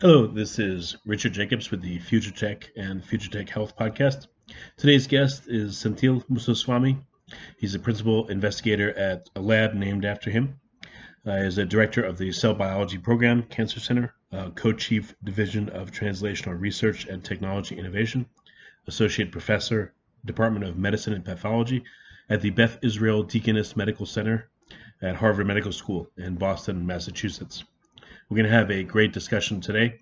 Hello, this is Richard Jacobs with the Future Tech and Future Tech Health podcast. Today's guest is Senthil Muthuswamy. He's a principal investigator at a lab named after him. Uh, is a director of the Cell Biology Program, Cancer Center, uh, co-chief division of Translational Research and Technology Innovation, associate professor, Department of Medicine and Pathology at the Beth Israel Deaconess Medical Center at Harvard Medical School in Boston, Massachusetts. We're going to have a great discussion today.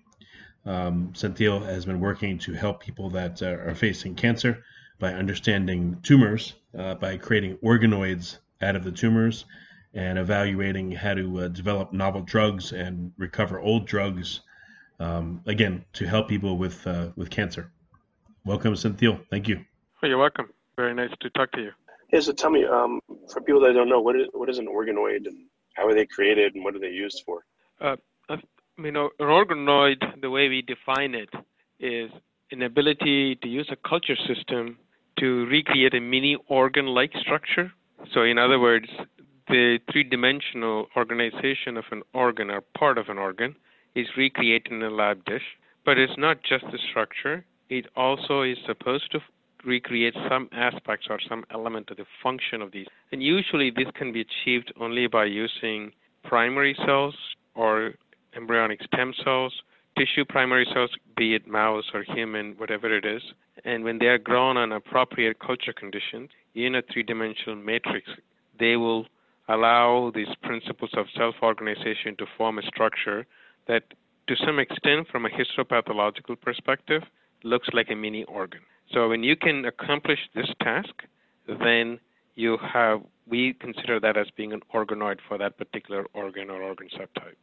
Um, Senthil has been working to help people that uh, are facing cancer by understanding tumors, uh, by creating organoids out of the tumors, and evaluating how to uh, develop novel drugs and recover old drugs. Um, again, to help people with uh, with cancer. Welcome, Senthil. Thank you. Oh, you're welcome. Very nice to talk to you. Yeah, so tell me, um, for people that don't know, what is what is an organoid and how are they created and what are they used for? Uh, you know, an organoid, the way we define it, is an ability to use a culture system to recreate a mini organ-like structure. So, in other words, the three-dimensional organization of an organ or part of an organ is recreated in a lab dish. But it's not just the structure; it also is supposed to recreate some aspects or some element of the function of these. And usually, this can be achieved only by using primary cells or embryonic stem cells, tissue primary cells, be it mouse or human, whatever it is. And when they are grown on appropriate culture conditions in a three dimensional matrix, they will allow these principles of self organization to form a structure that, to some extent, from a histopathological perspective, looks like a mini organ. So when you can accomplish this task, then you have we consider that as being an organoid for that particular organ or organ subtype.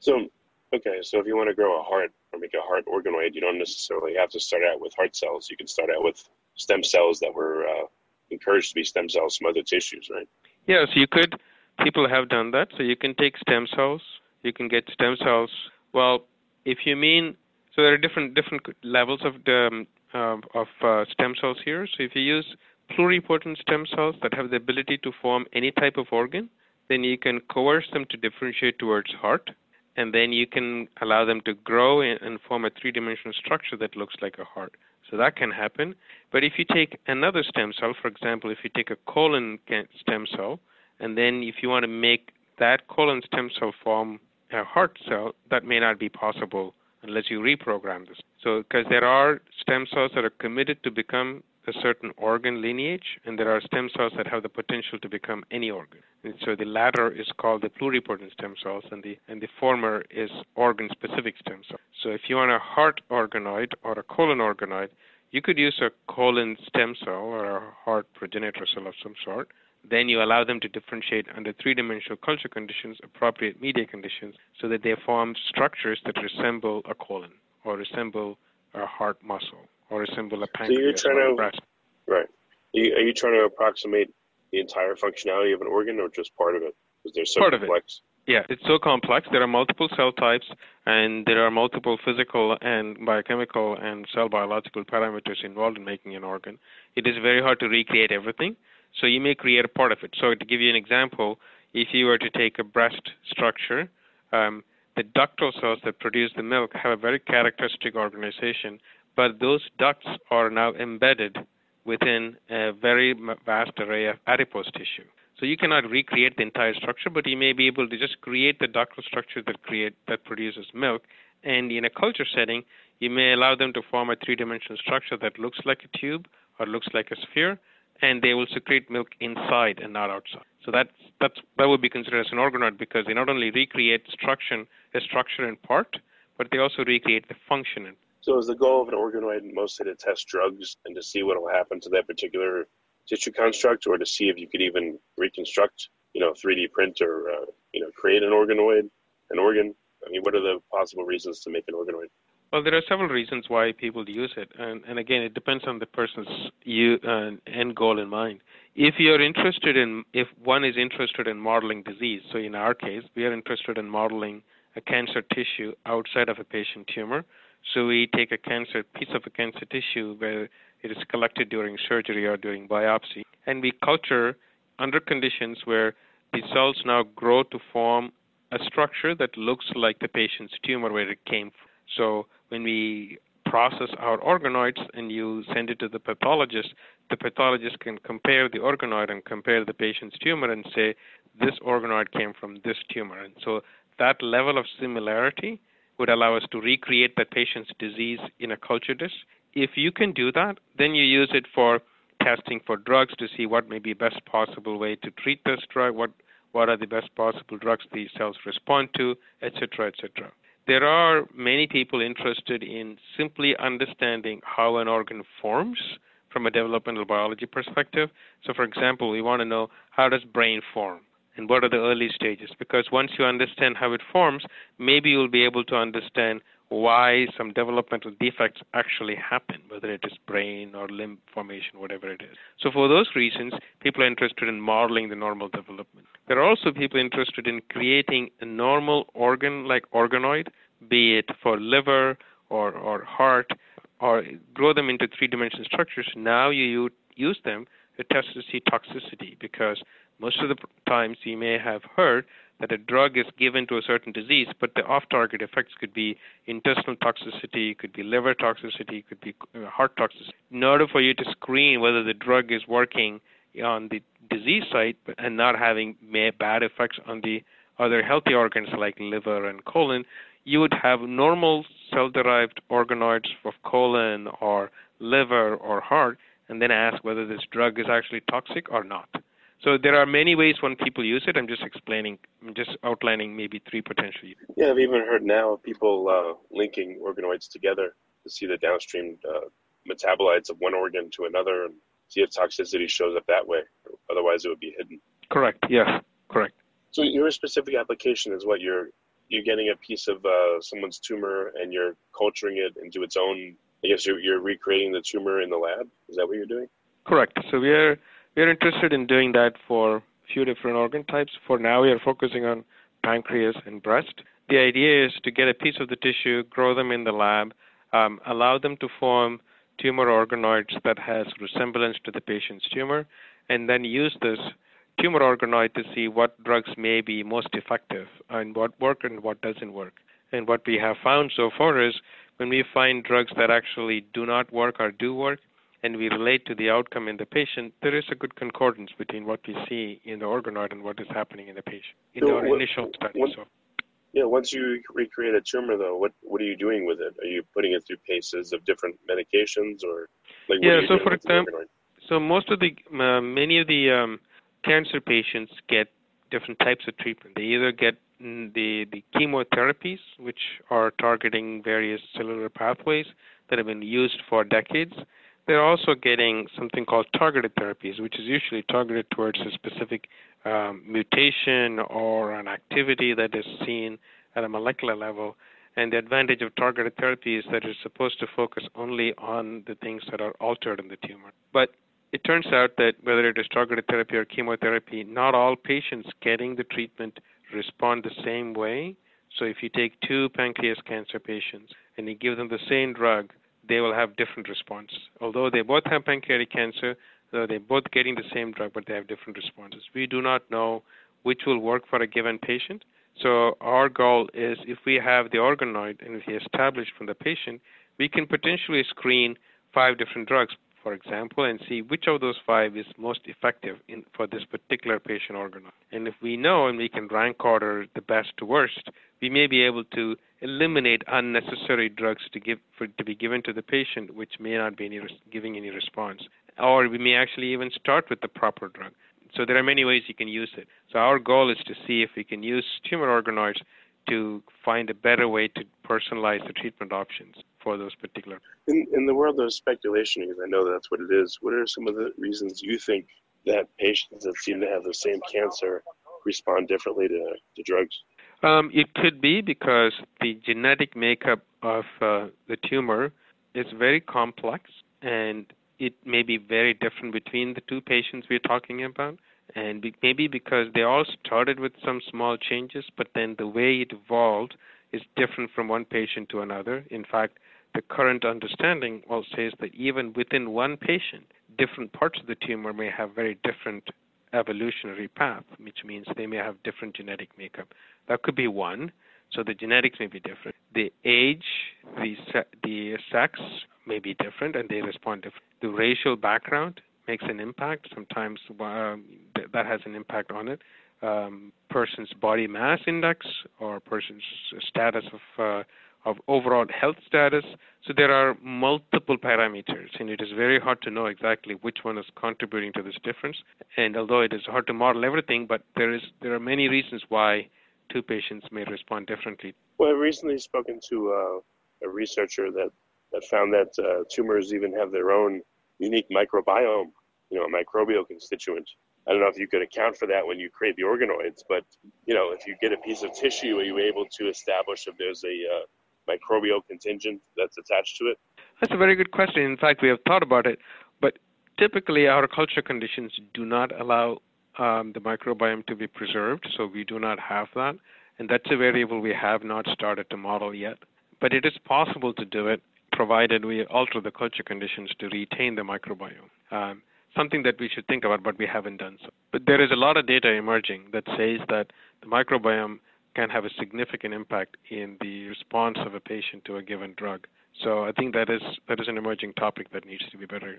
So, okay, so if you want to grow a heart or make a heart organoid, you don't necessarily have to start out with heart cells. You can start out with stem cells that were uh, encouraged to be stem cells from other tissues, right? Yes, you could. People have done that. So you can take stem cells. You can get stem cells. Well, if you mean, so there are different different levels of the uh, of uh, stem cells here. So if you use pluripotent stem cells that have the ability to form any type of organ, then you can coerce them to differentiate towards heart and then you can allow them to grow and form a three-dimensional structure that looks like a heart. So that can happen. But if you take another stem cell, for example, if you take a colon stem cell, and then if you want to make that colon stem cell form a heart cell, that may not be possible unless you reprogram this. So, because there are stem cells that are committed to become a certain organ lineage, and there are stem cells that have the potential to become any organ. And so the latter is called the pluripotent stem cells, and the and the former is organ-specific stem cells. So if you want a heart organoid or a colon organoid, you could use a colon stem cell or a heart progenitor cell of some sort. Then you allow them to differentiate under three-dimensional culture conditions, appropriate media conditions, so that they form structures that resemble a colon or resemble a heart muscle or resemble a pancreas so you're trying to, breast. Right. Are you, are you trying to approximate the entire functionality of an organ or just part of it? Because they're so part complex. Yeah, it's so complex. There are multiple cell types, and there are multiple physical and biochemical and cell biological parameters involved in making an organ. It is very hard to recreate everything, so you may create a part of it. So to give you an example, if you were to take a breast structure, um, the ductal cells that produce the milk have a very characteristic organization, but those ducts are now embedded within a very vast array of adipose tissue. So you cannot recreate the entire structure, but you may be able to just create the ductal structure that create that produces milk. And in a culture setting, you may allow them to form a three-dimensional structure that looks like a tube or looks like a sphere, and they will secrete milk inside and not outside. So that's that's that would be considered as an organoid because they not only recreate structure, a structure in part, but they also recreate the function. So is the goal of an organoid mostly to test drugs and to see what will happen to that particular tissue construct, or to see if you could even reconstruct, you know, 3D print or uh, you know create an organoid, an organ? I mean, what are the possible reasons to make an organoid? Well, there are several reasons why people use it, and, and again, it depends on the person's you, uh, end goal in mind. If you're interested in, if one is interested in modeling disease, so in our case, we are interested in modeling a cancer tissue outside of a patient tumor. So we take a cancer piece of a cancer tissue where it is collected during surgery or during biopsy, and we culture under conditions where the cells now grow to form a structure that looks like the patient's tumor where it came from. So when we process our organoids and you send it to the pathologist, the pathologist can compare the organoid and compare the patient's tumor and say this organoid came from this tumor. And so that level of similarity would allow us to recreate the patient's disease in a culture dish. If you can do that, then you use it for testing for drugs to see what may be best possible way to treat this drug, what what are the best possible drugs these cells respond to, etc., etc there are many people interested in simply understanding how an organ forms from a developmental biology perspective. So, for example, we want to know how does brain form and what are the early stages? Because once you understand how it forms, maybe you'll be able to understand why some developmental defects actually happen, whether it is brain or limb formation, whatever it is. So, for those reasons, people are interested in modeling the normal development. There are also people interested in creating a normal organ like organoid, be it for liver or, or heart, or grow them into three dimensional structures. Now you use them to test to see toxicity because most of the times you may have heard that a drug is given to a certain disease, but the off-target effects could be intestinal toxicity, could be liver toxicity, could be uh, heart toxicity. In order for you to screen whether the drug is working on the disease site and not having bad effects on the other healthy organs like liver and colon, you would have normal cell-derived organoids of colon or liver or heart, and then ask whether this drug is actually toxic or not. So there are many ways when people use it. I'm just explaining, I'm just outlining maybe three potential uses. Yeah, I've even heard now of people uh, linking organoids together to see the downstream uh, metabolites of one organ to another and see if toxicity shows up that way. Otherwise, it would be hidden. Correct. Yeah. Correct. So your specific application is what you're you're getting a piece of uh, someone's tumor and you're culturing it into its own. I guess you're, you're recreating the tumor in the lab. Is that what you're doing? Correct. So we are we are interested in doing that for a few different organ types. For now, we are focusing on pancreas and breast. The idea is to get a piece of the tissue, grow them in the lab, um, allow them to form tumor organoids that has resemblance to the patient's tumor, and then use this tumor organoid to see what drugs may be most effective and what work and what doesn't work. And what we have found so far is when we find drugs that actually do not work or do work, and we relate to the outcome in the patient, there is a good concordance between what we see in the organoid and what is happening in the patient in so our what, initial study. so. Yeah, once you recreate a tumor, though, what what are you doing with it? Are you putting it through paces of different medications, or like yeah? so for example, so most of the uh, many of the um, cancer patients get different types of treatment. They either get the the chemotherapies, which are targeting various cellular pathways that have been used for decades, they're also getting something called targeted therapies, which is usually targeted towards a specific um, mutation or an activity that is seen at a molecular level. And the advantage of targeted therapy is that it's supposed to focus only on the things that are altered in the tumor. But it turns out that whether it is targeted therapy or chemotherapy, not all patients getting the treatment respond the same way. So if you take two pancreas cancer patients and you give them the same drug, they will have different responses. Although they both have pancreatic cancer, though they're both getting the same drug, but they have different responses. We do not know which will work for a given patient. So our goal is if we have the organoid and if we establish from the patient, we can potentially screen five different drugs, for example, and see which of those five is most effective in, for this particular patient organoid. And if we know and we can rank order the best to worst, we may be able to eliminate unnecessary drugs to give for, to be given to the patient, which may not be any, giving any response, or we may actually even start with the proper drug. So there are many ways you can use it. So our goal is to see if we can use tumor organoids to find a better way to personalize the treatment options for those particular. In, in the world of speculation, because I know that's what it is, what are some of the reasons you think that patients that seem to have the same cancer respond differently to, to drugs? Um, it could be because the genetic makeup of uh, the tumor is very complex and it may be very different between the two patients we're talking about. And be, maybe because they all started with some small changes, but then the way it evolved is different from one patient to another. In fact, the current understanding well says that even within one patient, different parts of the tumor may have very different evolutionary path, which means they may have different genetic makeup. That could be one. So the genetics may be different. The age, the se- the sex may be different, and they respond different. The racial background makes an impact. Sometimes um, th- that has an impact on it. Um, person's body mass index or person's status of uh, of overall health status. So there are multiple parameters, and it is very hard to know exactly which one is contributing to this difference. And although it is hard to model everything, but there is there are many reasons why two patients may respond differently. Well, I've recently spoken to uh, a researcher that that found that uh, tumors even have their own unique microbiome, you know, a microbial constituent. I don't know if you could account for that when you create the organoids, but you know, if you get a piece of tissue, are you able to establish if there's a uh, microbial contingent that's attached to it? That's a very good question. In fact, we have thought about it, but typically our culture conditions do not allow um, the microbiome to be preserved, so we do not have that. And that's a variable we have not started to model yet. But it is possible to do it, provided we alter the culture conditions to retain the microbiome. Um, something that we should think about, but we haven't done so. But there is a lot of data emerging that says that the microbiome can have a significant impact in the response of a patient to a given drug. So I think that is that is an emerging topic that needs to be better.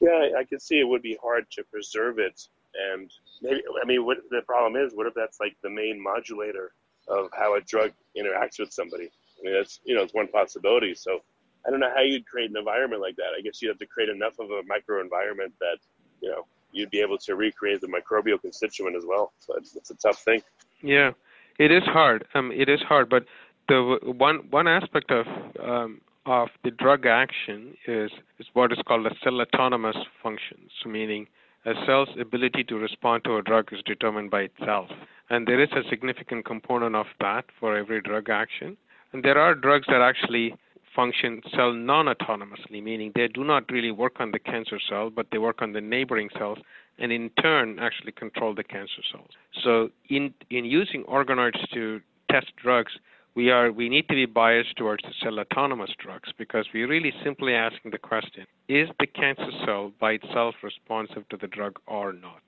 Yeah, I can see it would be hard to preserve it, and maybe I mean, what the problem is, what if that's like the main modulator of how a drug interacts with somebody? I mean, that's you know, it's one possibility. So I don't know how you'd create an environment like that. I guess you'd have to create enough of a microenvironment that you know you'd be able to recreate the microbial constituent as well. So it's, it's a tough thing. Yeah, it is hard. Um, it is hard, but the one one aspect of um, of the drug action is is what is called a cell autonomous functions, meaning a cell's ability to respond to a drug is determined by itself, and there is a significant component of that for every drug action. And there are drugs that actually function cell non-autonomously, meaning they do not really work on the cancer cell, but they work on the neighboring cells, and in turn actually control the cancer cells. So in in using organoids to test drugs, we are we need to be biased towards the cell autonomous drugs because we're really simply asking the question: Is the cancer cell by itself responsive to the drug or not?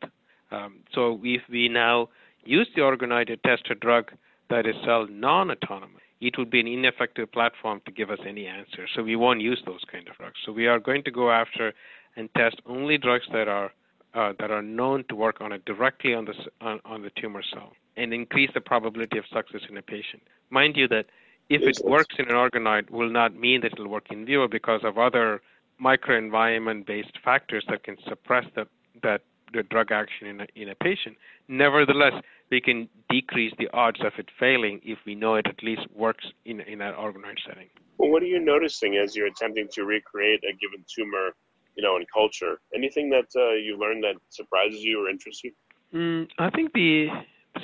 Um, so if we now use the organoid to test a drug that is cell non-autonomous, it would be an ineffective platform to give us any answer. So we won't use those kind of drugs. So we are going to go after and test only drugs that are uh, that are known to work on it directly on the on, on the tumor cell and increase the probability of success in a patient. Mind you that if it works in an organoid will not mean that it will work in vivo because of other microenvironment based factors that can suppress the, that the drug action in a, in a patient. Nevertheless, we can decrease the odds of it failing if we know it at least works in, in an organoid setting. Well, what are you noticing as you're attempting to recreate a given tumor you know, in culture. Anything that uh, you learned that surprises you or interests you? Mm, I think the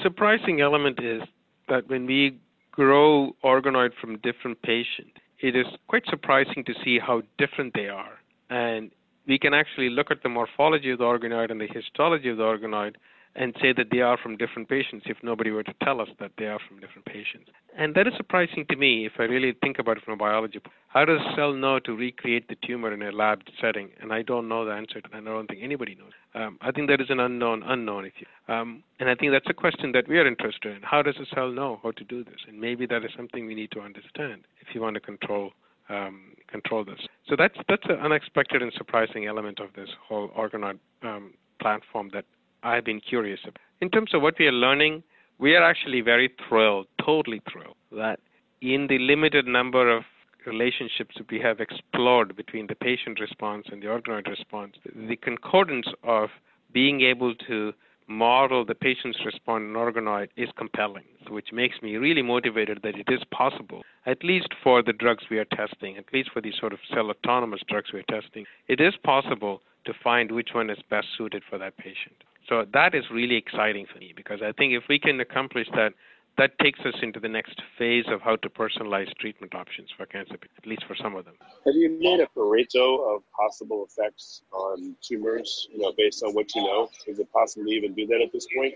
surprising element is that when we grow organoid from different patients, it is quite surprising to see how different they are. And we can actually look at the morphology of the organoid and the histology of the organoid and say that they are from different patients if nobody were to tell us that they are from different patients. And that is surprising to me if I really think about it from a biology. How does a cell know to recreate the tumor in a lab setting? And I don't know the answer to that. I don't think anybody knows. Um, I think that is an unknown unknown. If you, um, and I think that's a question that we are interested in. How does a cell know how to do this? And maybe that is something we need to understand if you want to control um, control this. So that's that's an unexpected and surprising element of this whole organoid um, platform that I've been curious about. In terms of what we are learning, we are actually very thrilled, totally thrilled, that in the limited number of relationships we have explored between the patient response and the organoid response, the concordance of being able to model the patient's response in organoid is compelling, which makes me really motivated that it is possible, at least for the drugs we are testing, at least for these sort of cell autonomous drugs we are testing, it is possible to find which one is best suited for that patient. So that is really exciting for me because I think if we can accomplish that, that takes us into the next phase of how to personalize treatment options for cancer, at least for some of them. Have you made a Pareto of possible effects on tumors, you know, based on what you know? Is it possible to even do that at this point?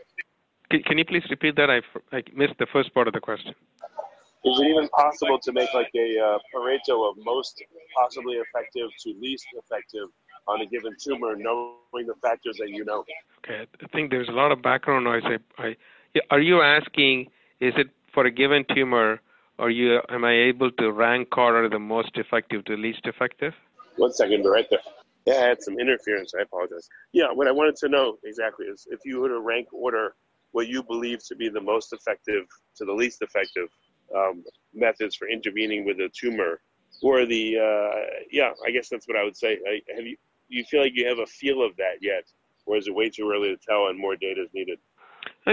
Can, can you please repeat that? I, I missed the first part of the question. Is it even possible to make like a uh, Pareto of most possibly effective to least effective on a given tumor, knowing the factors that you know. Okay, I think there's a lot of background noise. I, I, are you asking, is it for a given tumor, or you am I able to rank order the most effective to least effective? One second, right there. Yeah, I had some interference. I apologize. Yeah, what I wanted to know exactly is if you were to rank order what you believe to be the most effective to the least effective um, methods for intervening with a tumor, or the uh, yeah, I guess that's what I would say. I, have you you feel like you have a feel of that yet, or is it way too early to tell and more data is needed?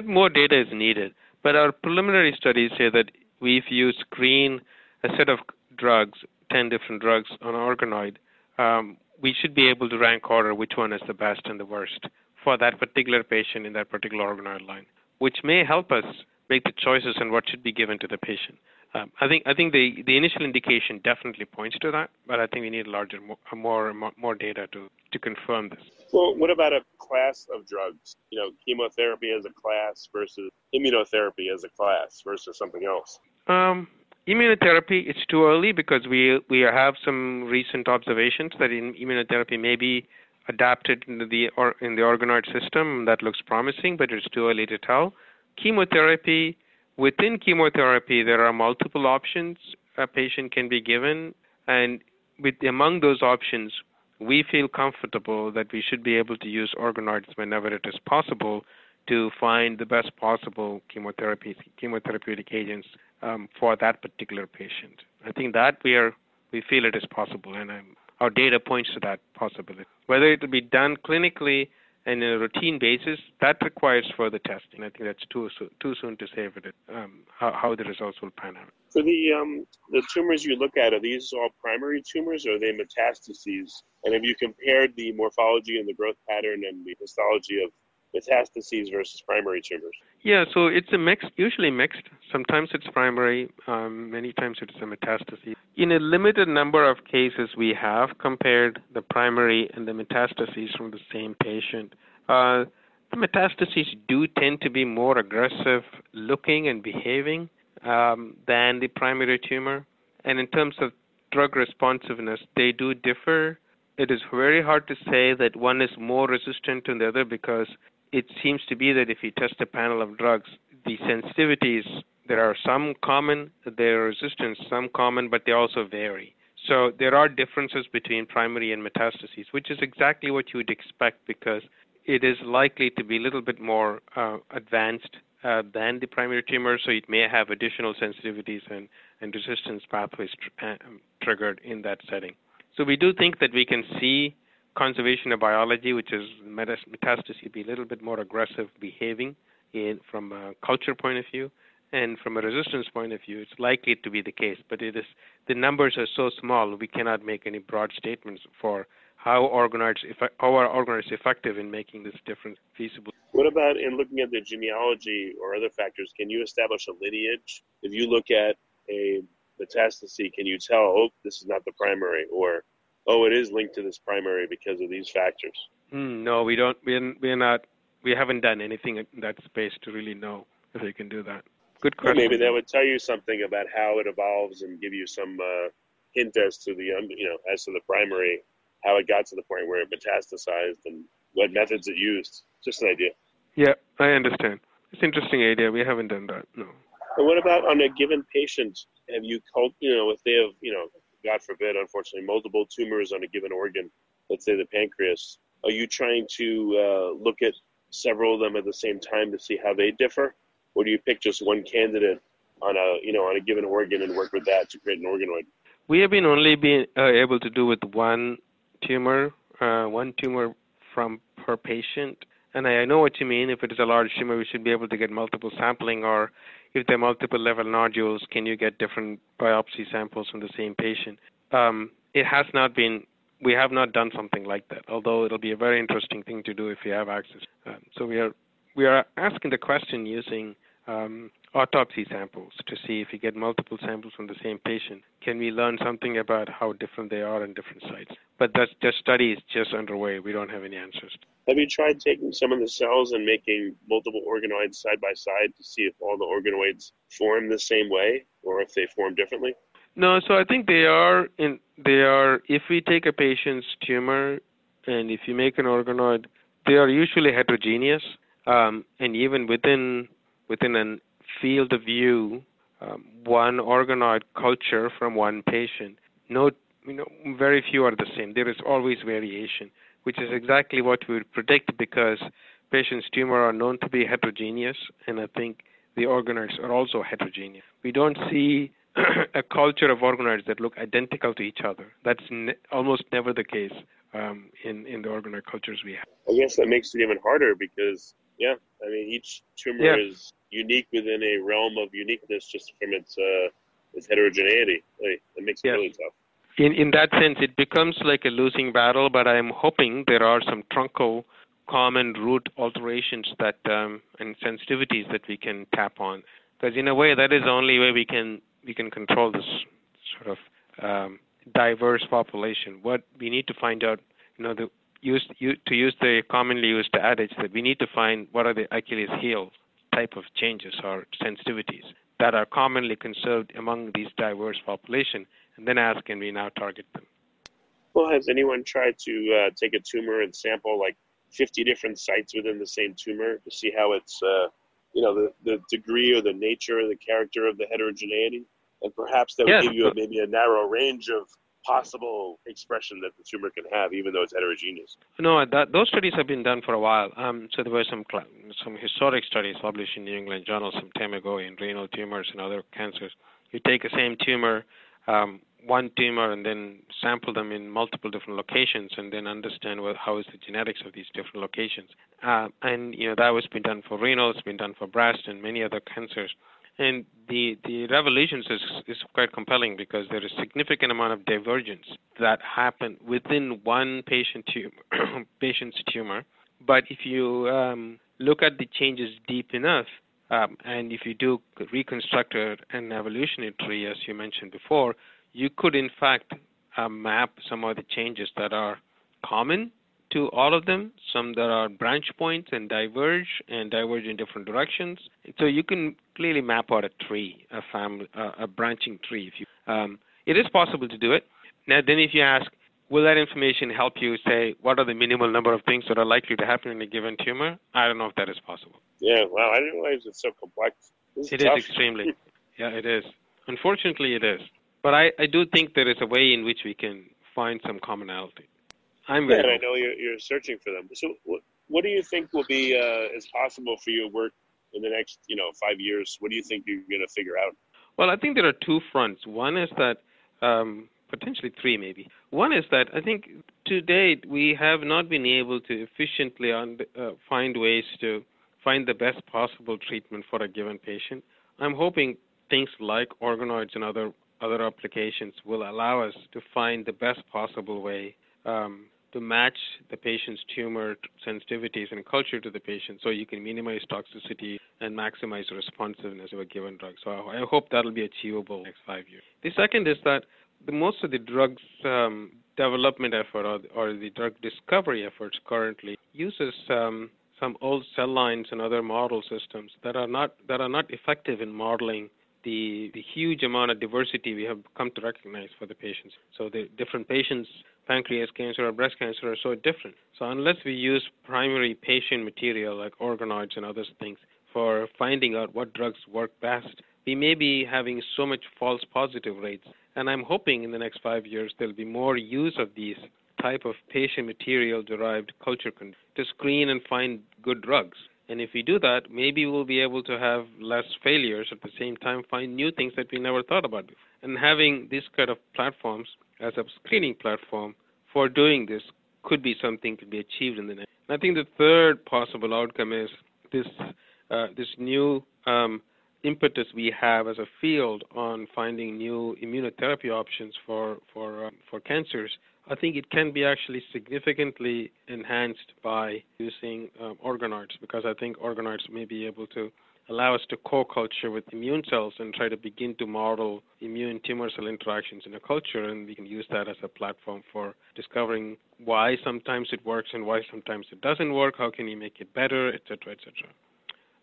More data is needed, but our preliminary studies say that if you screen a set of drugs, 10 different drugs on organoid, um, we should be able to rank order which one is the best and the worst for that particular patient in that particular organoid line, which may help us make the choices on what should be given to the patient. Um, I think I think the, the initial indication definitely points to that, but I think we need larger, more more, more data to, to confirm this. Well, what about a class of drugs? You know, chemotherapy as a class versus immunotherapy as a class versus something else. Um, immunotherapy, it's too early because we we have some recent observations that in immunotherapy may be adapted into the or in the organoid system. That looks promising, but it's too early to tell. Chemotherapy Within chemotherapy, there are multiple options a patient can be given, and with among those options, we feel comfortable that we should be able to use organoids whenever it is possible to find the best possible chemotherapy chemotherapeutic agents um, for that particular patient. I think that we are we feel it is possible, and um, our data points to that possibility. Whether it will be done clinically and on a routine basis, that requires further testing. I think that's too too soon to say it, um, how, how the results will pan out. For the um, the tumors you look at, are these all primary tumors or are they metastases? And have you compared the morphology and the growth pattern and the histology of metastases versus primary tumors? Yeah, so it's a mix, usually mixed. Sometimes it's primary, um, many times it's a metastasis. In a limited number of cases, we have compared the primary and the metastases from the same patient. Uh, the metastases do tend to be more aggressive looking and behaving um, than the primary tumor. And in terms of drug responsiveness, they do differ. It is very hard to say that one is more resistant than the other because it seems to be that if you test a panel of drugs, the sensitivities, there are some common, there are resistance, some common, but they also vary. So there are differences between primary and metastases, which is exactly what you would expect because it is likely to be a little bit more uh, advanced uh, than the primary tumor, so it may have additional sensitivities and, and resistance pathways tr- uh, triggered in that setting. So we do think that we can see conservation of biology, which is metastasis, be a little bit more aggressive behaving in, from a culture point of view, and from a resistance point of view, it's likely to be the case. But it is the numbers are so small, we cannot make any broad statements for how organoids, how are organoids effective in making this difference feasible. What about in looking at the genealogy or other factors? Can you establish a lineage? If you look at a metastasis, can you tell, oh, this is not the primary, or oh, it is linked to this primary because of these factors? Mm, no, we don't. We're, we're not we haven't done anything in that space to really know if we can do that. Good question. Well, maybe that would tell you something about how it evolves and give you some uh, hint as to the you know as to the primary, how it got to the point where it metastasized and what methods it used. Just an idea. Yeah, I understand. It's an interesting idea. We haven't done that. No. And what about on a given patient? Have you cult, you know, if they have, you know, God forbid, unfortunately, multiple tumors on a given organ, let's say the pancreas, are you trying to uh, look at several of them at the same time to see how they differ, or do you pick just one candidate on a, you know, on a given organ and work with that to create an organoid? We have been only been uh, able to do with one tumor, uh, one tumor from per patient. And I know what you mean. If it is a large tumor, we should be able to get multiple sampling, or if there are multiple level nodules, can you get different biopsy samples from the same patient? Um, it has not been, we have not done something like that, although it'll be a very interesting thing to do if you have access. Um, so we are, we are asking the question using um, autopsy samples to see if you get multiple samples from the same patient, can we learn something about how different they are in different sites? But that study is just underway. We don't have any answers. Have you tried taking some of the cells and making multiple organoids side by side to see if all the organoids form the same way or if they form differently? No, so I think they are in they are if we take a patient's tumor and if you make an organoid, they are usually heterogeneous. Um, and even within within an field of view, um, one organoid culture from one patient, no, you know, very few are the same. There is always variation which is exactly what we would predict because patients' tumor are known to be heterogeneous, and I think the organoids are also heterogeneous. We don't see a culture of organoids that look identical to each other. That's ne- almost never the case um, in in the organoid cultures we have. I guess that makes it even harder because, yeah, I mean, each tumor yeah. is unique within a realm of uniqueness just from its uh, its heterogeneity. Like, it makes it yes. really tough in in that sense, it becomes like a losing battle. But I'm hoping there are some truncal common root alterations that um, and sensitivities that we can tap on, because in a way that is the only way we can we can control this sort of um, diverse population. What we need to find out, you know, the use you, to use the commonly used adage that we need to find what are the Achilles heel type of changes or sensitivities that are commonly conserved among these diverse population and then ask, can we now target them? Well, has anyone tried to uh, take a tumor and sample like 50 different sites within the same tumor to see how it's, uh, you know, the, the degree or the nature or the character of the heterogeneity? And perhaps that would give you a, maybe a narrow range of possible expression that the tumor can have, even though it's heterogeneous. No, that, those studies have been done for a while. Um, so there were some some historic studies published in New England Journal some time ago in renal tumors and other cancers. You take the same tumor, um, one tumor and then sample them in multiple different locations and then understand how is the genetics of these different locations. Uh, and you know that was been done for renal, it's been done for breast and many other cancers. And the the revelations is is quite compelling because there is significant amount of divergence that happen within one patient tumor patient's tumor. But if you um, look at the changes deep enough, um, and if you do reconstruct an evolutionary tree, as you mentioned before, you could in fact uh, map some of the changes that are common to all of them, some that are branch points and diverge and diverge in different directions. So you can clearly map out a tree, a family, uh, a branching tree. If you, um, it is possible to do it. Now, then, if you ask, will that information help you say what are the minimal number of things that are likely to happen in a given tumor? I don't know if that is possible. Yeah, wow, I didn't realize it's so complex. This is extremely. yeah, it is. Unfortunately, it is. But I, I do think there is a way in which we can find some commonality. I'm very. Yeah, I know you're, you're searching for them. So, what, what do you think will be uh, is possible for you to work in the next, you know, five years? What do you think you're going to figure out? Well, I think there are two fronts. One is that um, potentially three, maybe. One is that I think to date we have not been able to efficiently uh, find ways to find the best possible treatment for a given patient. I'm hoping things like organoids and other other applications will allow us to find the best possible way um, to match the patient's tumor sensitivities and culture to the patient so you can minimize toxicity and maximize responsiveness of a given drug. So I hope that'll be achievable in the next five years. The second is that the, most of the drugs um, development effort or, or, the drug discovery efforts currently uses um, some old cell lines and other model systems that are not that are not effective in modeling the the huge amount of diversity we have come to recognize for the patients. So the different patients, pancreas cancer or breast cancer, are so different. So unless we use primary patient material like organoids and other things for finding out what drugs work best, we may be having so much false positive rates. And I'm hoping in the next five years there'll be more use of these type of patient material derived culture to screen and find good drugs. And if we do that, maybe we'll be able to have less failures at the same time, find new things that we never thought about. And having this kind of platforms as a screening platform for doing this could be something to be achieved in the next. And I think the third possible outcome is this uh, this new um, impetus we have as a field on finding new immunotherapy options for for um, for cancers I think it can be actually significantly enhanced by using um, organoids because I think organoids may be able to allow us to co-culture with immune cells and try to begin to model immune tumor cell interactions in a culture and we can use that as a platform for discovering why sometimes it works and why sometimes it doesn't work how can you make it better etc etc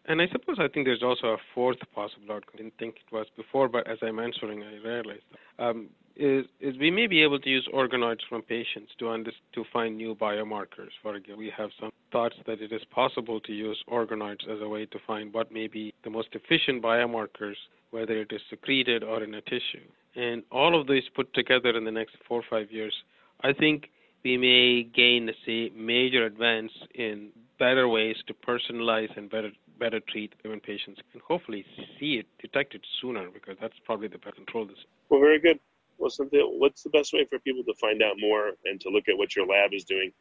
and I suppose I think there's also a fourth possible outcome. I didn't think it was before, but as I'm answering, I realized um, is, is we may be able to use organoids from patients to under, to find new biomarkers. For example, we have some thoughts that it is possible to use organoids as a way to find what may be the most efficient biomarkers, whether it is secreted or in a tissue. And all of these put together in the next four or five years, I think we may gain, say, major advance in better ways to personalize and better better treat women patients and hopefully see it, detect it sooner because that's probably the best control this. Well, very good. Well, something, what's the best way for people to find out more and to look at what your lab is doing?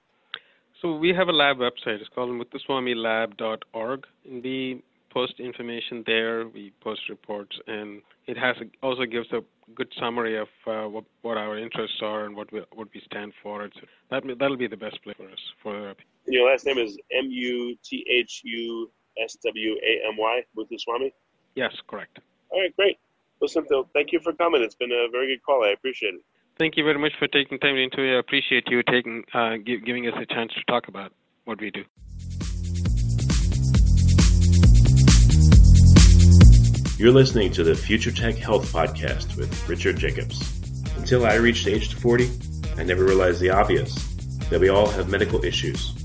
So we have a lab website. It's called muthuswamylab.org, and we post information there. We post reports, and it has a, also gives a good summary of uh, what, what our interests are and what we what we stand for. It's, that that'll be the best place for us for therapy. Your last name is M U T H U S W A M Y, Muthuswamy? Yes, correct. All right, great. Listen, Phil, thank you for coming. It's been a very good call. I appreciate it. Thank you very much for taking time into it. I appreciate you taking uh, giving us a chance to talk about what we do. You're listening to the Future Tech Health Podcast with Richard Jacobs. Until I reached age 40, I never realized the obvious that we all have medical issues